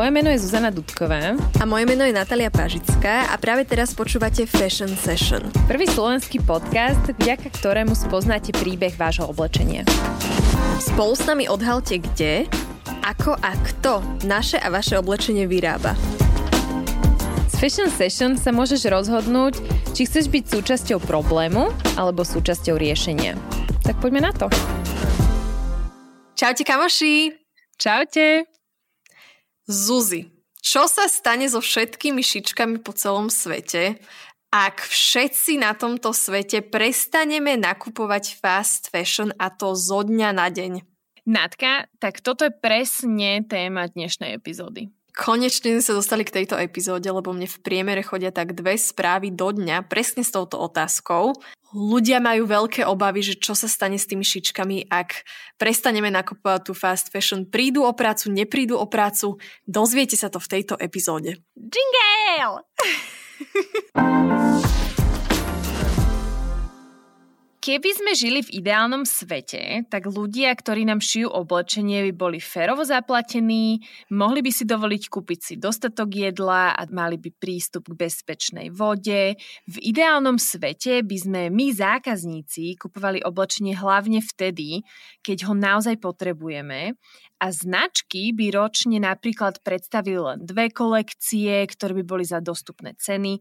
Moje meno je Zuzana Dudková. A moje meno je Natalia Pažická a práve teraz počúvate Fashion Session. Prvý slovenský podcast, vďaka ktorému spoznáte príbeh vášho oblečenia. Spolu s nami odhalte kde, ako a kto naše a vaše oblečenie vyrába. S Fashion Session sa môžeš rozhodnúť, či chceš byť súčasťou problému alebo súčasťou riešenia. Tak poďme na to. Čaute kamoši! Čaute! Zuzi, čo sa stane so všetkými šičkami po celom svete, ak všetci na tomto svete prestaneme nakupovať fast fashion a to zo dňa na deň? Natka, tak toto je presne téma dnešnej epizódy. Konečne sme sa dostali k tejto epizóde, lebo mne v priemere chodia tak dve správy do dňa presne s touto otázkou. Ľudia majú veľké obavy, že čo sa stane s tými šičkami, ak prestaneme nakupovať tú fast fashion. Prídu o prácu, neprídu o prácu. Dozviete sa to v tejto epizóde. Jingle! Keby sme žili v ideálnom svete, tak ľudia, ktorí nám šijú oblečenie, by boli férovo zaplatení, mohli by si dovoliť kúpiť si dostatok jedla a mali by prístup k bezpečnej vode. V ideálnom svete by sme my zákazníci kupovali oblečenie hlavne vtedy, keď ho naozaj potrebujeme a značky by ročne napríklad predstavili len dve kolekcie, ktoré by boli za dostupné ceny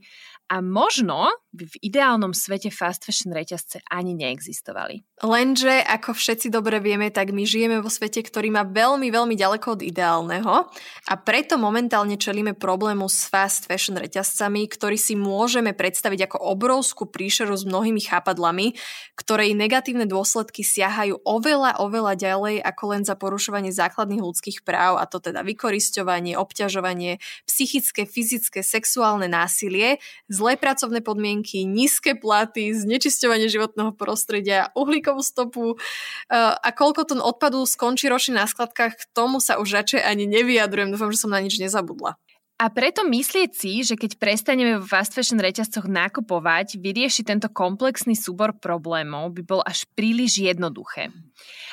a možno by v ideálnom svete fast fashion reťazce ani neexistovali. Lenže, ako všetci dobre vieme, tak my žijeme vo svete, ktorý má veľmi, veľmi ďaleko od ideálneho a preto momentálne čelíme problému s fast fashion reťazcami, ktorý si môžeme predstaviť ako obrovskú príšeru s mnohými chápadlami, ktorej negatívne dôsledky siahajú oveľa, oveľa ďalej ako len za porušovanie základných ľudských práv, a to teda vykorisťovanie, obťažovanie, psychické, fyzické, sexuálne násilie, zlé pracovné podmienky, nízke platy, znečisťovanie životného prostredia, uhlík uhlíkovú stopu uh, a koľko tón odpadu skončí ročne na skladkách, k tomu sa už radšej ani nevyjadrujem. Dúfam, že som na nič nezabudla. A preto myslieť si, že keď prestaneme v fast fashion reťazcoch nakupovať, vyrieši tento komplexný súbor problémov, by bol až príliš jednoduché.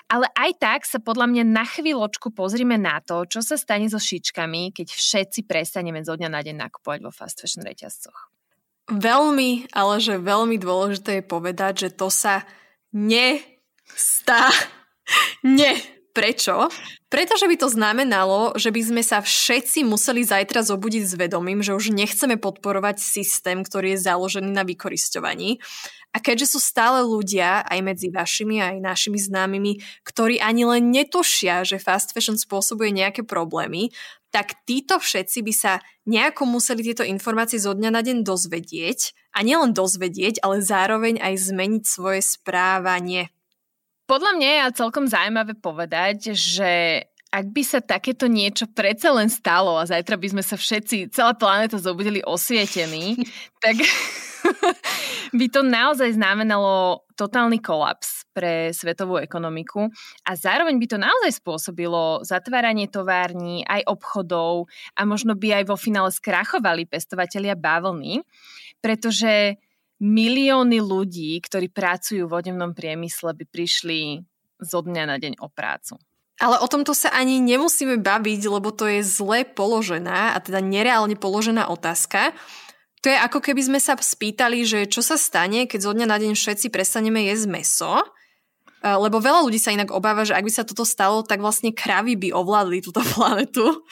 Ale aj tak sa podľa mňa na chvíľočku pozrime na to, čo sa stane so šičkami, keď všetci prestaneme zo dňa na deň nakupovať vo fast fashion reťazcoch. Veľmi, ale že veľmi dôležité je povedať, že to sa Nestá. Nie. Prečo? Pretože by to znamenalo, že by sme sa všetci museli zajtra zobudiť s vedomím, že už nechceme podporovať systém, ktorý je založený na vykoristovaní. A keďže sú stále ľudia, aj medzi vašimi, aj našimi známymi, ktorí ani len netušia, že fast fashion spôsobuje nejaké problémy, tak títo všetci by sa nejako museli tieto informácie zo dňa na deň dozvedieť a nielen dozvedieť, ale zároveň aj zmeniť svoje správanie. Podľa mňa je celkom zaujímavé povedať, že ak by sa takéto niečo predsa len stalo a zajtra by sme sa všetci, celá planéta zobudili osvietení, tak by to naozaj znamenalo totálny kolaps pre svetovú ekonomiku a zároveň by to naozaj spôsobilo zatváranie tovární, aj obchodov a možno by aj vo finále skrachovali pestovateľia bavlny pretože milióny ľudí, ktorí pracujú v odevnom priemysle, by prišli zo dňa na deň o prácu. Ale o tomto sa ani nemusíme baviť, lebo to je zle položená a teda nereálne položená otázka. To je ako keby sme sa spýtali, že čo sa stane, keď zo dňa na deň všetci prestaneme jesť meso lebo veľa ľudí sa inak obáva, že ak by sa toto stalo, tak vlastne kravy by ovládli túto planetu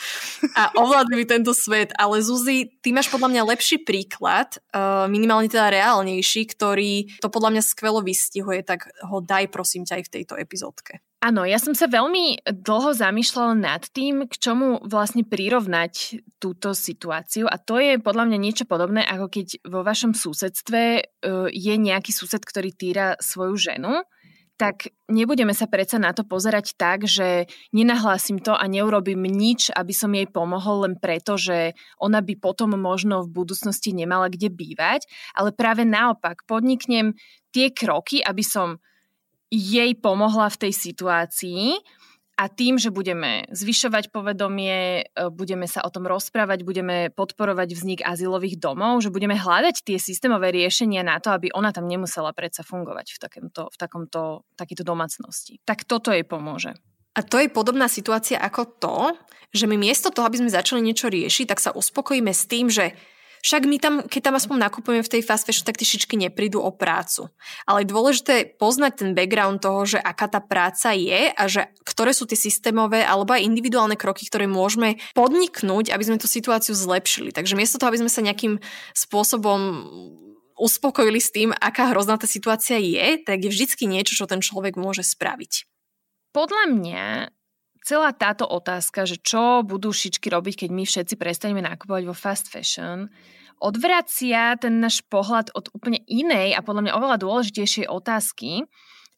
a ovládli by tento svet. Ale Zuzi, ty máš podľa mňa lepší príklad, minimálne teda reálnejší, ktorý to podľa mňa skvelo vystihuje, tak ho daj prosím ťa aj v tejto epizódke. Áno, ja som sa veľmi dlho zamýšľala nad tým, k čomu vlastne prirovnať túto situáciu a to je podľa mňa niečo podobné, ako keď vo vašom susedstve e, je nejaký sused, ktorý týra svoju ženu tak nebudeme sa predsa na to pozerať tak, že nenahlásim to a neurobím nič, aby som jej pomohol len preto, že ona by potom možno v budúcnosti nemala kde bývať, ale práve naopak podniknem tie kroky, aby som jej pomohla v tej situácii a tým, že budeme zvyšovať povedomie, e, budeme sa o tom rozprávať, budeme podporovať vznik azylových domov, že budeme hľadať tie systémové riešenia na to, aby ona tam nemusela predsa fungovať v, takomto, v takomto, takýto domácnosti. Tak toto jej pomôže. A to je podobná situácia ako to, Že my miesto toho, aby sme začali niečo riešiť, tak sa uspokojíme s tým, že však my tam, keď tam aspoň nakupujeme v tej fast fashion, tak tie šičky neprídu o prácu. Ale je dôležité poznať ten background toho, že aká tá práca je a že ktoré sú tie systémové alebo aj individuálne kroky, ktoré môžeme podniknúť, aby sme tú situáciu zlepšili. Takže miesto toho, aby sme sa nejakým spôsobom uspokojili s tým, aká hrozná tá situácia je, tak je vždycky niečo, čo ten človek môže spraviť. Podľa mňa celá táto otázka, že čo budú šičky robiť, keď my všetci prestaneme nakupovať vo fast fashion, odvracia ten náš pohľad od úplne inej a podľa mňa oveľa dôležitejšej otázky,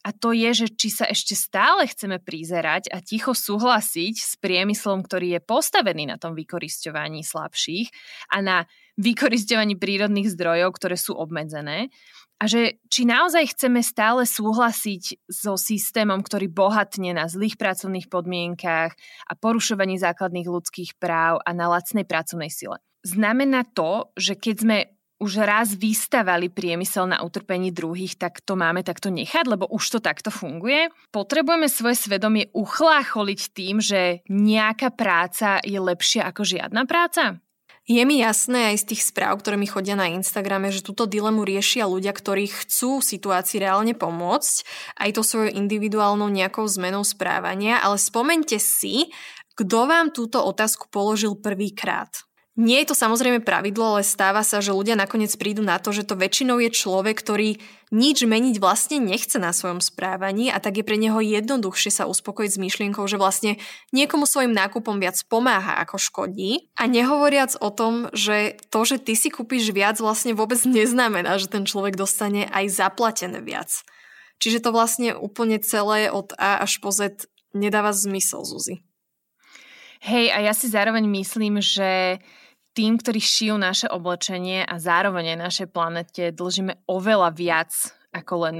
a to je, že či sa ešte stále chceme prizerať a ticho súhlasiť s priemyslom, ktorý je postavený na tom vykoristovaní slabších a na vykoristovaní prírodných zdrojov, ktoré sú obmedzené, a že či naozaj chceme stále súhlasiť so systémom, ktorý bohatne na zlých pracovných podmienkách a porušovaní základných ľudských práv a na lacnej pracovnej sile. Znamená to, že keď sme už raz vystavali priemysel na utrpení druhých, tak to máme takto nechať, lebo už to takto funguje. Potrebujeme svoje svedomie uchlácholiť tým, že nejaká práca je lepšia ako žiadna práca? Je mi jasné aj z tých správ, ktoré mi chodia na Instagrame, že túto dilemu riešia ľudia, ktorí chcú situácii reálne pomôcť, aj to svojou individuálnou nejakou zmenou správania, ale spomente si, kto vám túto otázku položil prvýkrát. Nie je to samozrejme pravidlo, ale stáva sa, že ľudia nakoniec prídu na to, že to väčšinou je človek, ktorý nič meniť vlastne nechce na svojom správaní a tak je pre neho jednoduchšie sa uspokojiť s myšlienkou, že vlastne niekomu svojim nákupom viac pomáha ako škodí. A nehovoriac o tom, že to, že ty si kúpiš viac vlastne vôbec neznamená, že ten človek dostane aj zaplatené viac. Čiže to vlastne úplne celé od A až po Z nedáva zmysel, Zuzi. Hej, a ja si zároveň myslím, že tým, ktorí šijú naše oblečenie a zároveň aj našej planete dlžíme oveľa viac ako len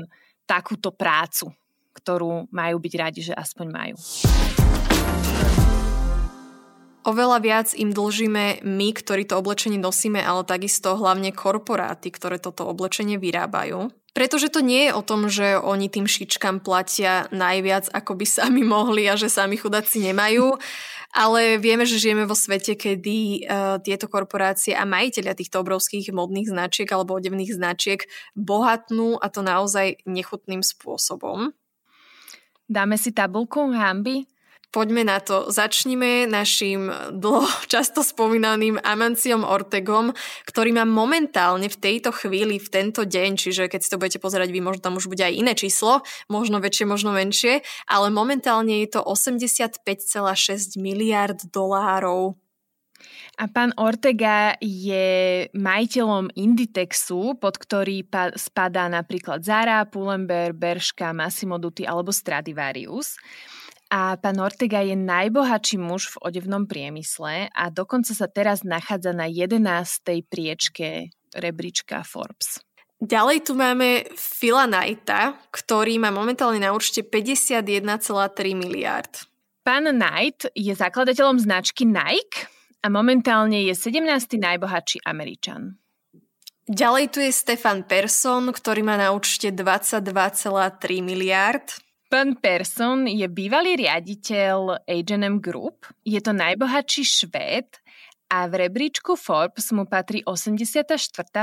takúto prácu, ktorú majú byť radi, že aspoň majú. Oveľa viac im dlžíme my, ktorí to oblečenie nosíme, ale takisto hlavne korporáty, ktoré toto oblečenie vyrábajú. Pretože to nie je o tom, že oni tým šičkám platia najviac, ako by sami mohli a že sami chudáci nemajú, ale vieme, že žijeme vo svete, kedy uh, tieto korporácie a majiteľia týchto obrovských modných značiek alebo odevných značiek bohatnú a to naozaj nechutným spôsobom. Dáme si tabulku hamby? Poďme na to. Začnime našim dlho často spomínaným Amanciom Ortegom, ktorý má momentálne v tejto chvíli, v tento deň, čiže keď si to budete pozerať vy, možno tam už bude aj iné číslo, možno väčšie, možno menšie, ale momentálne je to 85,6 miliard dolárov. A pán Ortega je majiteľom Inditexu, pod ktorý pa- spadá napríklad Zara, Pull&Bear, Bershka, Massimo Dutti alebo Stradivarius. A pán Ortega je najbohatší muž v odevnom priemysle a dokonca sa teraz nachádza na 11. priečke rebríčka Forbes. Ďalej tu máme Phila Knighta, ktorý má momentálne na účte 51,3 miliard. Pán Knight je zakladateľom značky Nike a momentálne je 17. najbohatší Američan. Ďalej tu je Stefan Persson, ktorý má na účte 22,3 miliard. Pán Persson je bývalý riaditeľ H&M Group, je to najbohatší švéd a v rebríčku Forbes mu patrí 84.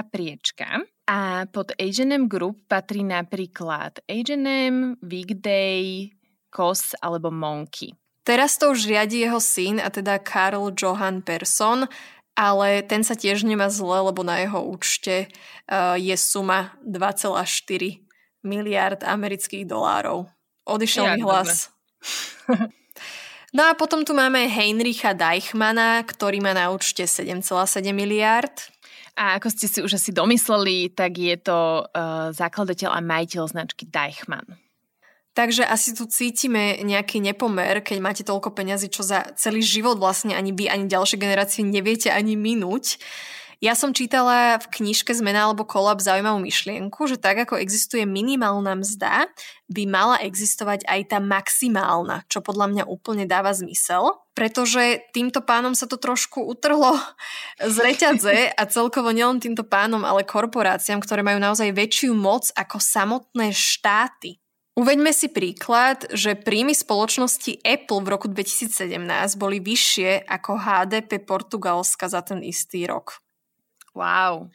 priečka a pod H&M Group patrí napríklad H&M, Weekday, COS alebo Monkey. Teraz to už riadi jeho syn, a teda Karl Johan Persson, ale ten sa tiež nemá zle, lebo na jeho účte uh, je suma 2,4 miliard amerických dolárov. Odišiel mi hlas. no a potom tu máme Heinricha Deichmana, ktorý má na účte 7,7 miliard. A ako ste si už asi domysleli, tak je to uh, zakladateľ a majiteľ značky Deichmann. Takže asi tu cítime nejaký nepomer, keď máte toľko peňazí, čo za celý život vlastne ani vy, ani ďalšie generácie neviete ani minúť. Ja som čítala v knižke Zmena alebo kolab zaujímavú myšlienku, že tak ako existuje minimálna mzda, by mala existovať aj tá maximálna, čo podľa mňa úplne dáva zmysel, pretože týmto pánom sa to trošku utrhlo z reťadze a celkovo nielen týmto pánom, ale korporáciám, ktoré majú naozaj väčšiu moc ako samotné štáty. Uveďme si príklad, že príjmy spoločnosti Apple v roku 2017 boli vyššie ako HDP Portugalska za ten istý rok. Wow.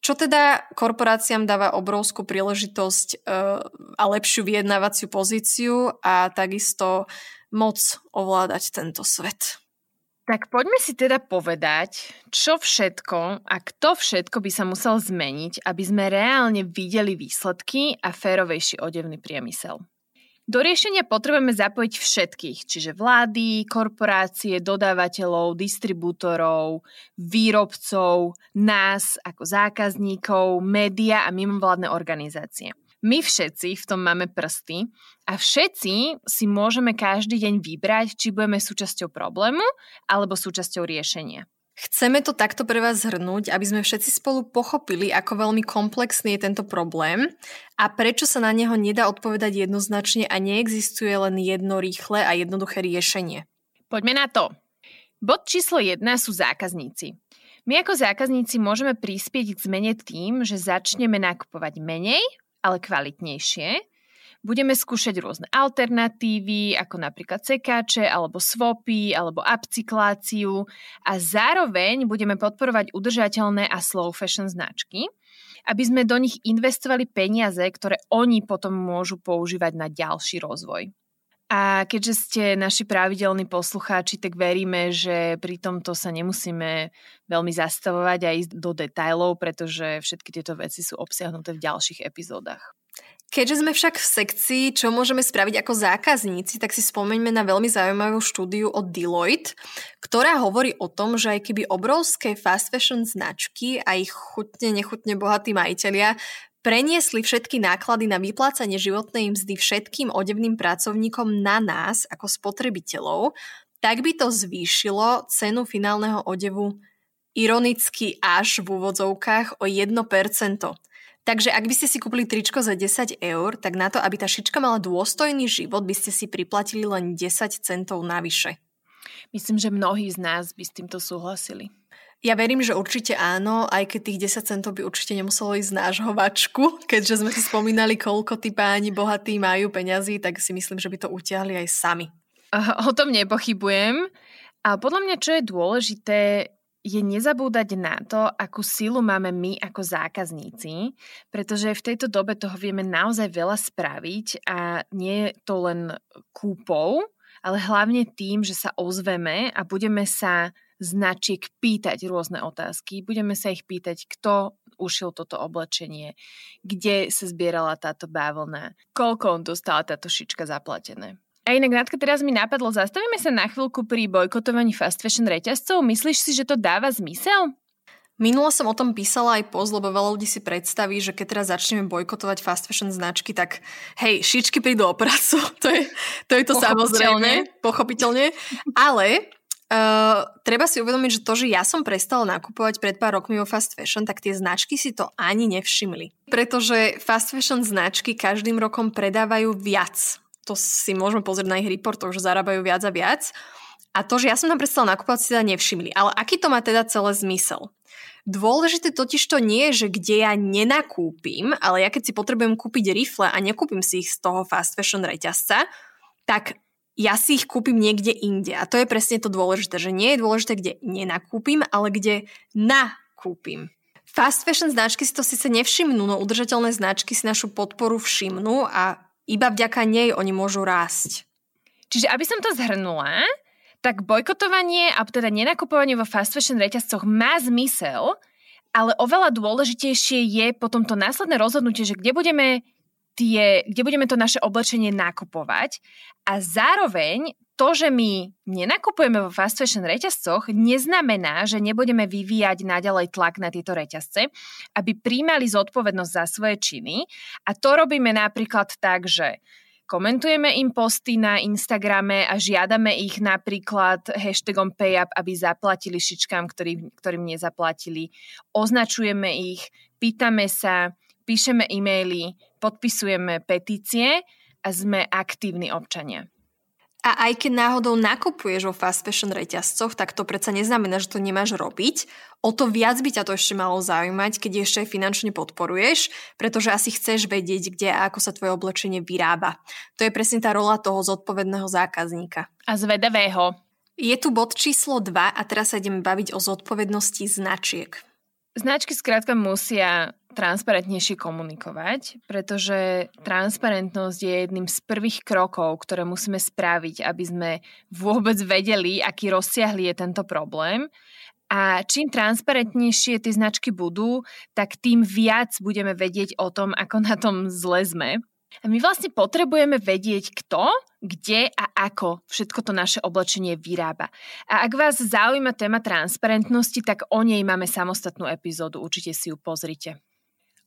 Čo teda korporáciám dáva obrovskú príležitosť uh, a lepšiu vyjednávaciu pozíciu a takisto moc ovládať tento svet. Tak poďme si teda povedať, čo všetko a kto všetko by sa musel zmeniť, aby sme reálne videli výsledky a férovejší odevný priemysel. Do riešenia potrebujeme zapojiť všetkých, čiže vlády, korporácie, dodávateľov, distribútorov, výrobcov, nás ako zákazníkov, média a mimovládne organizácie. My všetci v tom máme prsty a všetci si môžeme každý deň vybrať, či budeme súčasťou problému alebo súčasťou riešenia. Chceme to takto pre vás zhrnúť, aby sme všetci spolu pochopili, ako veľmi komplexný je tento problém a prečo sa na neho nedá odpovedať jednoznačne a neexistuje len jedno rýchle a jednoduché riešenie. Poďme na to. Bod číslo 1 sú zákazníci. My ako zákazníci môžeme prispieť k zmene tým, že začneme nakupovať menej ale kvalitnejšie. Budeme skúšať rôzne alternatívy, ako napríklad sekáče, alebo swapy, alebo upcykláciu a zároveň budeme podporovať udržateľné a slow fashion značky, aby sme do nich investovali peniaze, ktoré oni potom môžu používať na ďalší rozvoj. A keďže ste naši pravidelní poslucháči, tak veríme, že pri tomto sa nemusíme veľmi zastavovať a ísť do detajlov, pretože všetky tieto veci sú obsiahnuté v ďalších epizódach. Keďže sme však v sekcii, čo môžeme spraviť ako zákazníci, tak si spomeňme na veľmi zaujímavú štúdiu od Deloitte, ktorá hovorí o tom, že aj keby obrovské fast fashion značky a ich chutne, nechutne bohatí majiteľia preniesli všetky náklady na vyplácanie životnej mzdy všetkým odevným pracovníkom na nás ako spotrebiteľov, tak by to zvýšilo cenu finálneho odevu ironicky až v úvodzovkách o 1%. Takže ak by ste si kúpili tričko za 10 eur, tak na to, aby tá šička mala dôstojný život, by ste si priplatili len 10 centov navyše. Myslím, že mnohí z nás by s týmto súhlasili. Ja verím, že určite áno, aj keď tých 10 centov by určite nemuselo ísť z nášho vačku, keďže sme si spomínali, koľko tí páni bohatí majú peňazí, tak si myslím, že by to utiahli aj sami. O tom nepochybujem. A podľa mňa, čo je dôležité, je nezabúdať na to, akú silu máme my ako zákazníci, pretože v tejto dobe toho vieme naozaj veľa spraviť a nie je to len kúpou, ale hlavne tým, že sa ozveme a budeme sa značiek pýtať rôzne otázky. Budeme sa ich pýtať, kto ušil toto oblečenie, kde sa zbierala táto bávlna, koľko on dostala táto šička zaplatené. A inak, Natka, teraz mi napadlo, zastavíme sa na chvíľku pri bojkotovaní fast fashion reťazcov. Myslíš si, že to dáva zmysel? Minulo som o tom písala aj post, lebo veľa ľudí si predstaví, že keď teraz začneme bojkotovať fast fashion značky, tak hej, šičky prídu o prácu. To je to, je to samozrejme, pochopiteľne. Ale Uh, treba si uvedomiť, že to, že ja som prestala nakupovať pred pár rokmi vo fast fashion, tak tie značky si to ani nevšimli. Pretože fast fashion značky každým rokom predávajú viac to si môžeme pozrieť na ich reportoch, že zarábajú viac a viac. A to, že ja som tam prestala nakupovať, si teda nevšimli. Ale aký to má teda celé zmysel? Dôležité totiž to nie je, že kde ja nenakúpim, ale ja keď si potrebujem kúpiť rifle a nekúpim si ich z toho fast fashion reťazca, tak ja si ich kúpim niekde inde. A to je presne to dôležité, že nie je dôležité, kde nenakúpim, ale kde nakúpim. Fast fashion značky si to síce nevšimnú, no udržateľné značky si našu podporu všimnú a iba vďaka nej oni môžu rásť. Čiže aby som to zhrnula, tak bojkotovanie a teda nenakupovanie vo fast fashion reťazcoch má zmysel, ale oveľa dôležitejšie je potom to následné rozhodnutie, že kde budeme tie, kde budeme to naše oblečenie nakupovať a zároveň to, že my nenakupujeme vo fast fashion reťazcoch, neznamená, že nebudeme vyvíjať naďalej tlak na tieto reťazce, aby príjmali zodpovednosť za svoje činy. A to robíme napríklad tak, že komentujeme im posty na Instagrame a žiadame ich napríklad hashtagom PayUp, aby zaplatili šičkám, ktorý, ktorým nezaplatili. Označujeme ich, pýtame sa, píšeme e-maily, podpisujeme petície a sme aktívni občania. A aj keď náhodou nakupuješ vo fast fashion reťazcoch, tak to predsa neznamená, že to nemáš robiť. O to viac by ťa to ešte malo zaujímať, keď ešte finančne podporuješ, pretože asi chceš vedieť, kde a ako sa tvoje oblečenie vyrába. To je presne tá rola toho zodpovedného zákazníka. A zvedavého. Je tu bod číslo 2 a teraz sa ideme baviť o zodpovednosti značiek. Značky skrátka musia transparentnejšie komunikovať, pretože transparentnosť je jedným z prvých krokov, ktoré musíme spraviť, aby sme vôbec vedeli, aký rozsiahly je tento problém. A čím transparentnejšie tie značky budú, tak tým viac budeme vedieť o tom, ako na tom zle sme. A my vlastne potrebujeme vedieť, kto, kde a ako všetko to naše oblečenie vyrába. A ak vás zaujíma téma transparentnosti, tak o nej máme samostatnú epizódu, určite si ju pozrite.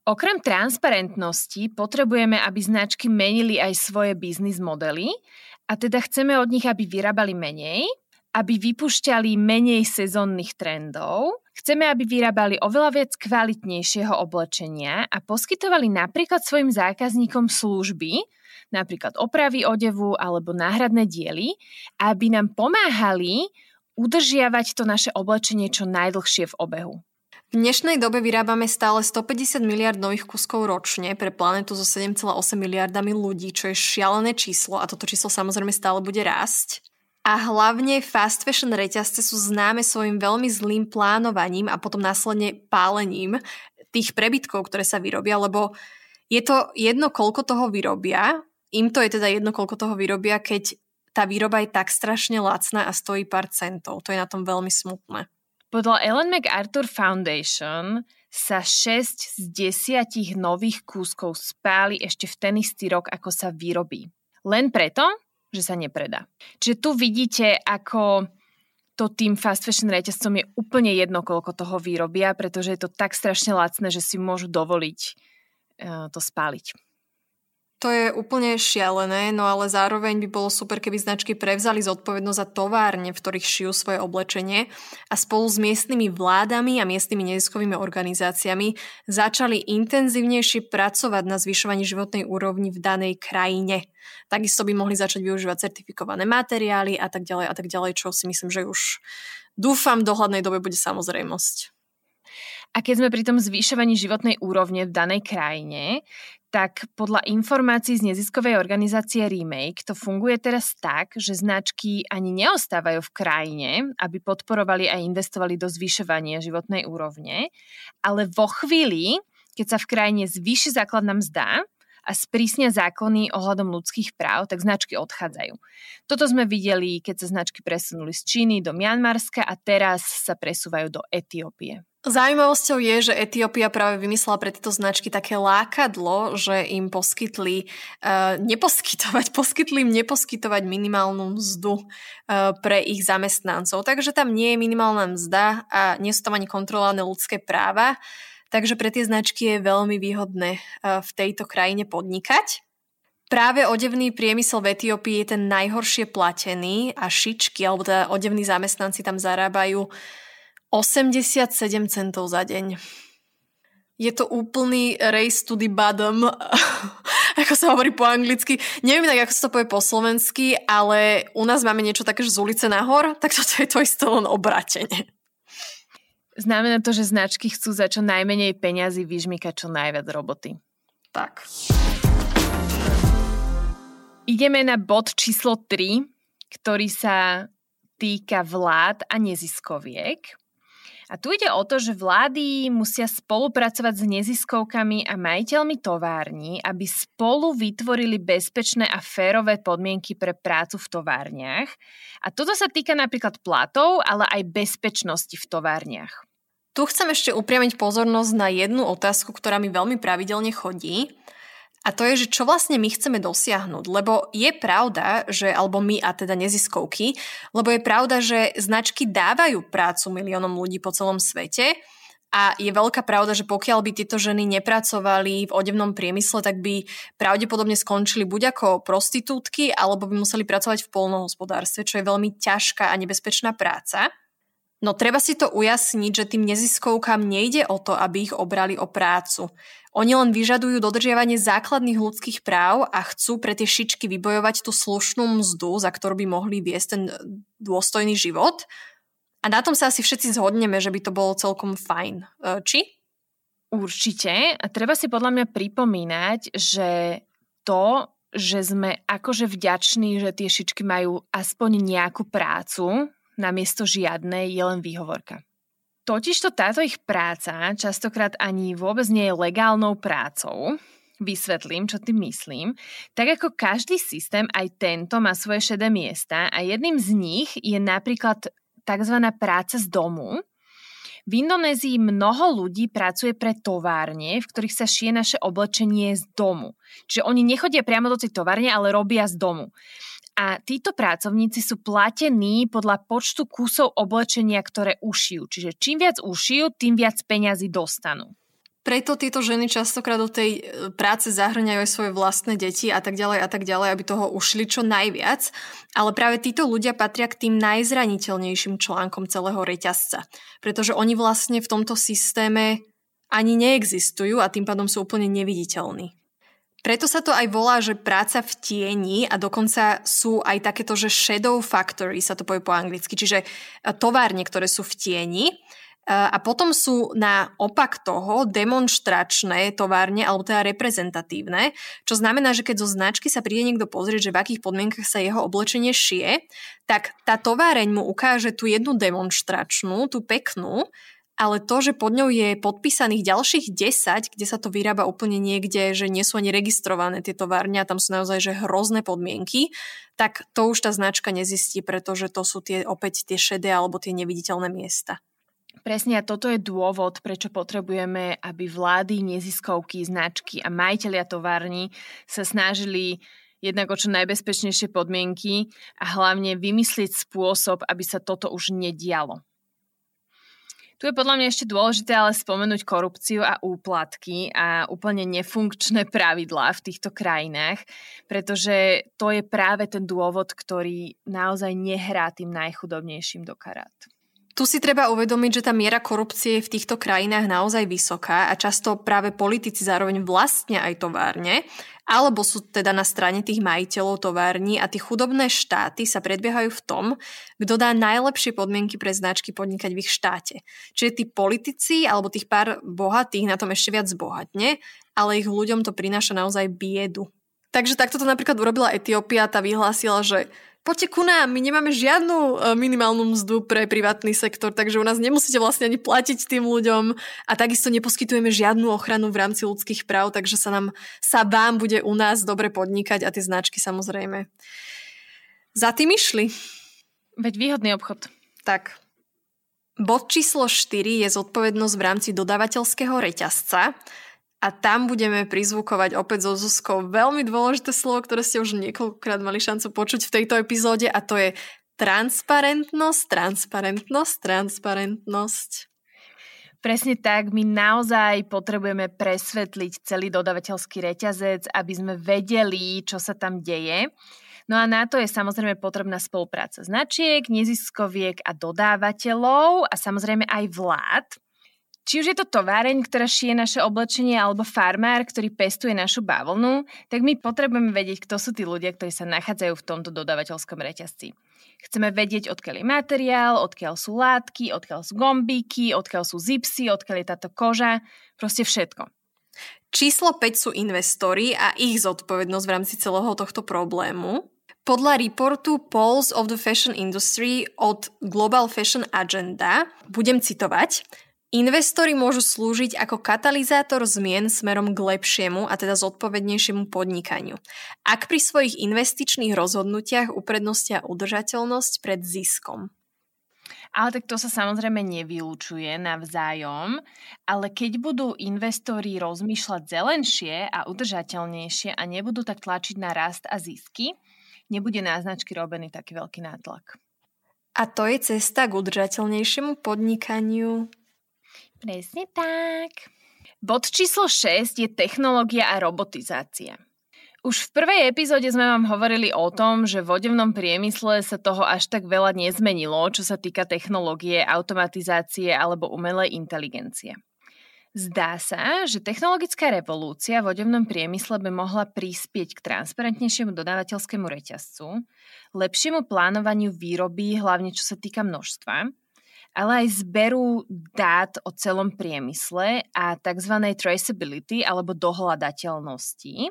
Okrem transparentnosti potrebujeme, aby značky menili aj svoje biznis modely a teda chceme od nich, aby vyrábali menej, aby vypušťali menej sezónnych trendov, chceme, aby vyrábali oveľa viac kvalitnejšieho oblečenia a poskytovali napríklad svojim zákazníkom služby, napríklad opravy odevu alebo náhradné diely, aby nám pomáhali udržiavať to naše oblečenie čo najdlhšie v obehu. V dnešnej dobe vyrábame stále 150 miliard nových kuskov ročne pre planetu so 7,8 miliardami ľudí, čo je šialené číslo a toto číslo samozrejme stále bude rásť. A hlavne fast fashion reťazce sú známe svojim veľmi zlým plánovaním a potom následne pálením tých prebytkov, ktoré sa vyrobia, lebo je to jedno, koľko toho vyrobia, im to je teda jedno, koľko toho vyrobia, keď tá výroba je tak strašne lacná a stojí pár centov. To je na tom veľmi smutné. Podľa Ellen MacArthur Foundation sa 6 z 10 nových kúskov spáli ešte v ten istý rok, ako sa vyrobí. Len preto, že sa nepredá. Čiže tu vidíte, ako to tým fast fashion reťazcom je úplne jedno, koľko toho vyrobia, pretože je to tak strašne lacné, že si môžu dovoliť uh, to spáliť. To je úplne šialené, no ale zároveň by bolo super, keby značky prevzali zodpovednosť za továrne, v ktorých šijú svoje oblečenie a spolu s miestnymi vládami a miestnymi neziskovými organizáciami začali intenzívnejšie pracovať na zvyšovaní životnej úrovni v danej krajine. Takisto by mohli začať využívať certifikované materiály a tak ďalej a tak ďalej, čo si myslím, že už dúfam v dohľadnej dobe bude samozrejmosť. A keď sme pri tom zvyšovaní životnej úrovne v danej krajine, tak podľa informácií z neziskovej organizácie Remake to funguje teraz tak, že značky ani neostávajú v krajine, aby podporovali a investovali do zvyšovania životnej úrovne, ale vo chvíli, keď sa v krajine zvýši základná mzda, a sprísnia zákony ohľadom ľudských práv, tak značky odchádzajú. Toto sme videli, keď sa značky presunuli z Číny do Mianmarska a teraz sa presúvajú do Etiópie. Zaujímavosťou je, že Etiópia práve vymyslela pre tieto značky také lákadlo, že im poskytli uh, neposkytovať, poskytli im neposkytovať minimálnu mzdu uh, pre ich zamestnancov. Takže tam nie je minimálna mzda a nie sú tam ani kontrolované ľudské práva. Takže pre tie značky je veľmi výhodné uh, v tejto krajine podnikať. Práve odevný priemysel v Etiópii je ten najhoršie platený a šičky, alebo teda odevní zamestnanci tam zarábajú 87 centov za deň. Je to úplný race to the bottom, ako sa hovorí po anglicky. Neviem tak, ako sa to povie po slovensky, ale u nás máme niečo také, že z ulice nahor, tak toto je to isté len obrátenie. Znamená to, že značky chcú za čo najmenej peňazí vyžmykať čo najviac roboty. Tak. Ideme na bod číslo 3, ktorý sa týka vlád a neziskoviek. A tu ide o to, že vlády musia spolupracovať s neziskovkami a majiteľmi tovární, aby spolu vytvorili bezpečné a férové podmienky pre prácu v továrniach. A toto sa týka napríklad platov, ale aj bezpečnosti v továrniach. Tu chcem ešte upriamiť pozornosť na jednu otázku, ktorá mi veľmi pravidelne chodí. A to je, že čo vlastne my chceme dosiahnuť. Lebo je pravda, že, alebo my a teda neziskovky, lebo je pravda, že značky dávajú prácu miliónom ľudí po celom svete a je veľká pravda, že pokiaľ by tieto ženy nepracovali v odevnom priemysle, tak by pravdepodobne skončili buď ako prostitútky, alebo by museli pracovať v polnohospodárstve, čo je veľmi ťažká a nebezpečná práca. No treba si to ujasniť, že tým neziskovkám nejde o to, aby ich obrali o prácu. Oni len vyžadujú dodržiavanie základných ľudských práv a chcú pre tie šičky vybojovať tú slušnú mzdu, za ktorú by mohli viesť ten dôstojný život. A na tom sa asi všetci zhodneme, že by to bolo celkom fajn. E, či? Určite. A treba si podľa mňa pripomínať, že to, že sme akože vďační, že tie šičky majú aspoň nejakú prácu, namiesto žiadnej je len výhovorka. Totižto táto ich práca častokrát ani vôbec nie je legálnou prácou, vysvetlím, čo tým myslím. Tak ako každý systém, aj tento má svoje šedé miesta a jedným z nich je napríklad tzv. práca z domu. V Indonézii mnoho ľudí pracuje pre továrne, v ktorých sa šije naše oblečenie z domu. Čiže oni nechodia priamo do tej továrne, ale robia z domu a títo pracovníci sú platení podľa počtu kusov oblečenia, ktoré ušijú. Čiže čím viac ušijú, tým viac peňazí dostanú. Preto tieto ženy častokrát do tej e, práce zahrňajú aj svoje vlastné deti a tak ďalej a tak ďalej, aby toho ušli čo najviac. Ale práve títo ľudia patria k tým najzraniteľnejším článkom celého reťazca. Pretože oni vlastne v tomto systéme ani neexistujú a tým pádom sú úplne neviditeľní. Preto sa to aj volá, že práca v tieni a dokonca sú aj takéto, že shadow factory sa to povie po anglicky, čiže e, továrne, ktoré sú v tieni. E, a potom sú na opak toho demonstračné továrne, alebo teda reprezentatívne, čo znamená, že keď zo značky sa príde niekto pozrieť, že v akých podmienkach sa jeho oblečenie šije, tak tá továreň mu ukáže tú jednu demonstračnú, tú peknú, ale to, že pod ňou je podpísaných ďalších 10, kde sa to vyrába úplne niekde, že nie sú ani registrované tie továrne a tam sú naozaj že hrozné podmienky, tak to už tá značka nezistí, pretože to sú tie opäť tie šedé alebo tie neviditeľné miesta. Presne a toto je dôvod, prečo potrebujeme, aby vlády, neziskovky, značky a majiteľia tovární sa snažili jednak o čo najbezpečnejšie podmienky a hlavne vymyslieť spôsob, aby sa toto už nedialo. Tu je podľa mňa ešte dôležité ale spomenúť korupciu a úplatky a úplne nefunkčné pravidlá v týchto krajinách, pretože to je práve ten dôvod, ktorý naozaj nehrá tým najchudobnejším do karát. Tu si treba uvedomiť, že tá miera korupcie je v týchto krajinách naozaj vysoká a často práve politici zároveň vlastnia aj továrne, alebo sú teda na strane tých majiteľov tovární a tie chudobné štáty sa predbiehajú v tom, kto dá najlepšie podmienky pre značky podnikať v ich štáte. Čiže tí politici alebo tých pár bohatých na tom ešte viac zbohatne, ale ich ľuďom to prináša naozaj biedu. Takže takto to napríklad urobila Etiópia, tá vyhlásila, že poďte ku nám, my nemáme žiadnu e, minimálnu mzdu pre privátny sektor, takže u nás nemusíte vlastne ani platiť tým ľuďom a takisto neposkytujeme žiadnu ochranu v rámci ľudských práv, takže sa nám, sa vám bude u nás dobre podnikať a tie značky samozrejme za tým išli. Veď výhodný obchod. Tak. Bod číslo 4 je zodpovednosť v rámci dodávateľského reťazca a tam budeme prizvukovať opäť so Zuzkou veľmi dôležité slovo, ktoré ste už niekoľkokrát mali šancu počuť v tejto epizóde a to je transparentnosť, transparentnosť, transparentnosť. Presne tak, my naozaj potrebujeme presvetliť celý dodavateľský reťazec, aby sme vedeli, čo sa tam deje. No a na to je samozrejme potrebná spolupráca značiek, neziskoviek a dodávateľov a samozrejme aj vlád. Či už je to továreň, ktorá šije naše oblečenie, alebo farmár, ktorý pestuje našu bavlnu, tak my potrebujeme vedieť, kto sú tí ľudia, ktorí sa nachádzajú v tomto dodávateľskom reťazci. Chceme vedieť, odkiaľ je materiál, odkiaľ sú látky, odkiaľ sú gombíky, odkiaľ sú zipsy, odkiaľ je táto koža, proste všetko. Číslo 5 sú investori a ich zodpovednosť v rámci celého tohto problému. Podľa reportu Pulse of the Fashion Industry od Global Fashion Agenda budem citovať, Investori môžu slúžiť ako katalizátor zmien smerom k lepšiemu a teda zodpovednejšiemu podnikaniu. Ak pri svojich investičných rozhodnutiach uprednostia udržateľnosť pred ziskom. Ale tak to sa samozrejme nevylúčuje navzájom, ale keď budú investori rozmýšľať zelenšie a udržateľnejšie a nebudú tak tlačiť na rast a zisky, nebude na značky robený taký veľký nátlak. A to je cesta k udržateľnejšiemu podnikaniu Presne tak. Bod číslo 6 je technológia a robotizácia. Už v prvej epizóde sme vám hovorili o tom, že v odevnom priemysle sa toho až tak veľa nezmenilo, čo sa týka technológie, automatizácie alebo umelej inteligencie. Zdá sa, že technologická revolúcia v odevnom priemysle by mohla prispieť k transparentnejšiemu dodávateľskému reťazcu, lepšiemu plánovaniu výroby, hlavne čo sa týka množstva, ale aj zberu dát o celom priemysle a tzv. traceability alebo dohľadateľnosti,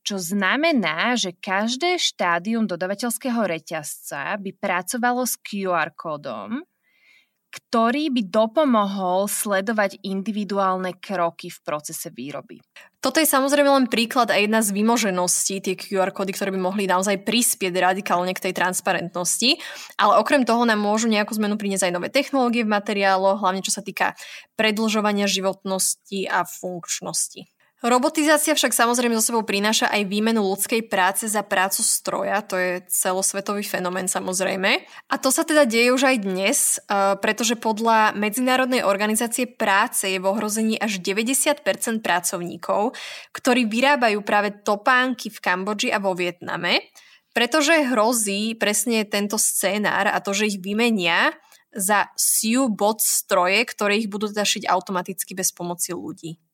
čo znamená, že každé štádium dodavateľského reťazca by pracovalo s QR kódom, ktorý by dopomohol sledovať individuálne kroky v procese výroby. Toto je samozrejme len príklad a jedna z vymožeností, tie QR kódy, ktoré by mohli naozaj prispieť radikálne k tej transparentnosti, ale okrem toho nám môžu nejakú zmenu priniesť aj nové technológie v materiáloch, hlavne čo sa týka predlžovania životnosti a funkčnosti. Robotizácia však samozrejme so sebou prináša aj výmenu ľudskej práce za prácu stroja, to je celosvetový fenomén samozrejme. A to sa teda deje už aj dnes, e, pretože podľa Medzinárodnej organizácie práce je v ohrození až 90% pracovníkov, ktorí vyrábajú práve topánky v Kambodži a vo Vietname, pretože hrozí presne tento scénár a to, že ich vymenia za Siu bot stroje, ktoré ich budú teda šiť automaticky bez pomoci ľudí.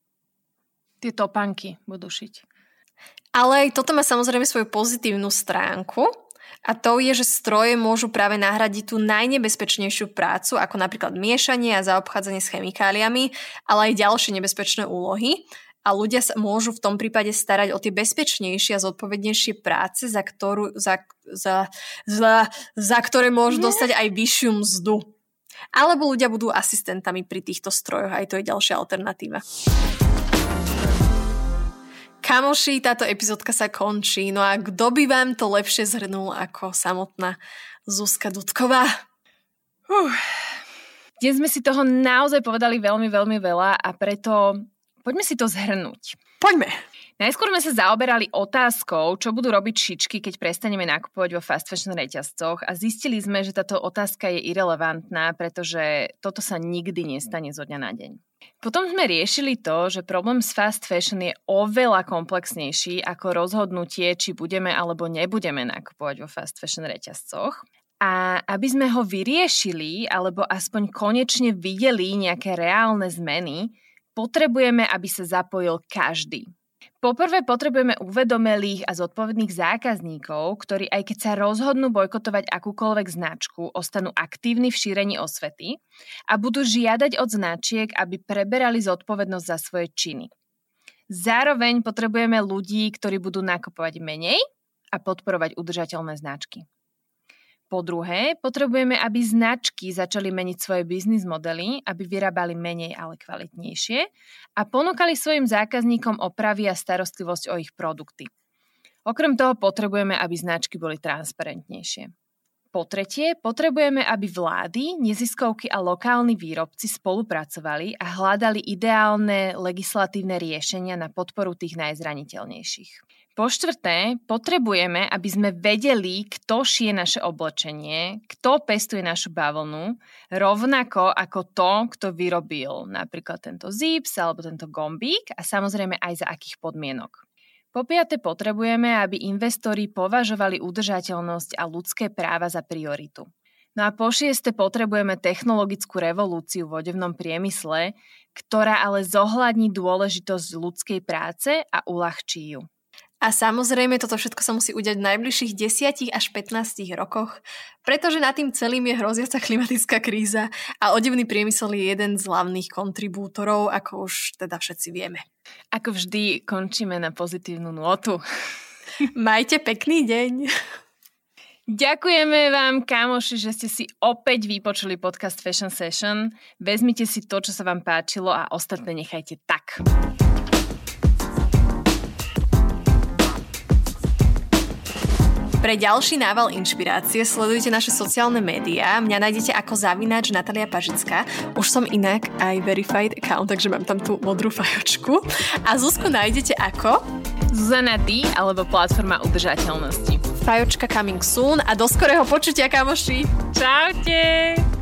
Tie topanky budú šiť. Ale toto má samozrejme svoju pozitívnu stránku a to je, že stroje môžu práve nahradiť tú najnebezpečnejšiu prácu, ako napríklad miešanie a zaobchádzanie s chemikáliami, ale aj ďalšie nebezpečné úlohy. A ľudia sa môžu v tom prípade starať o tie bezpečnejšie a zodpovednejšie práce, za, ktorú, za, za, za, za ktoré môžu dostať aj vyššiu mzdu. Alebo ľudia budú asistentami pri týchto strojoch, aj to je ďalšia alternatíva. Kamoši, táto epizódka sa končí, no a kto by vám to lepšie zhrnul ako samotná Zuzka Dudková? Uh. Dnes sme si toho naozaj povedali veľmi, veľmi veľa a preto poďme si to zhrnúť. Poďme. Najskôr sme sa zaoberali otázkou, čo budú robiť šičky, keď prestaneme nakupovať vo fast fashion reťazcoch a zistili sme, že táto otázka je irrelevantná, pretože toto sa nikdy nestane zo dňa na deň. Potom sme riešili to, že problém s fast fashion je oveľa komplexnejší ako rozhodnutie, či budeme alebo nebudeme nakupovať vo fast fashion reťazcoch. A aby sme ho vyriešili, alebo aspoň konečne videli nejaké reálne zmeny, potrebujeme, aby sa zapojil každý. Poprvé potrebujeme uvedomelých a zodpovedných zákazníkov, ktorí aj keď sa rozhodnú bojkotovať akúkoľvek značku, ostanú aktívni v šírení osvety a budú žiadať od značiek, aby preberali zodpovednosť za svoje činy. Zároveň potrebujeme ľudí, ktorí budú nakupovať menej a podporovať udržateľné značky. Po druhé, potrebujeme, aby značky začali meniť svoje biznis modely, aby vyrábali menej, ale kvalitnejšie a ponúkali svojim zákazníkom opravy a starostlivosť o ich produkty. Okrem toho potrebujeme, aby značky boli transparentnejšie. Po tretie, potrebujeme, aby vlády, neziskovky a lokálni výrobci spolupracovali a hľadali ideálne legislatívne riešenia na podporu tých najzraniteľnejších. Po štvrté, potrebujeme, aby sme vedeli, kto šije naše oblečenie, kto pestuje našu bavlnu, rovnako ako to, kto vyrobil napríklad tento zips alebo tento gombík a samozrejme aj za akých podmienok. Po piate, potrebujeme, aby investori považovali udržateľnosť a ľudské práva za prioritu. No a po šieste potrebujeme technologickú revolúciu v odevnom priemysle, ktorá ale zohľadní dôležitosť ľudskej práce a uľahčí ju. A samozrejme, toto všetko sa musí udiať v najbližších 10 až 15 rokoch, pretože nad tým celým je hroziaca klimatická kríza a odevný priemysel je jeden z hlavných kontribútorov, ako už teda všetci vieme. Ako vždy, končíme na pozitívnu notu. Majte pekný deň. Ďakujeme vám, kamoši, že ste si opäť vypočuli podcast Fashion Session. Vezmite si to, čo sa vám páčilo a ostatné nechajte tak. Pre ďalší nával inšpirácie sledujte naše sociálne médiá. Mňa nájdete ako zavináč Natalia Pažická. Už som inak aj verified account, takže mám tam tú modrú fajočku. A Zuzku nájdete ako? Zuzana D alebo platforma udržateľnosti. Fajočka coming soon a do skorého počutia, kamoši. Čaute!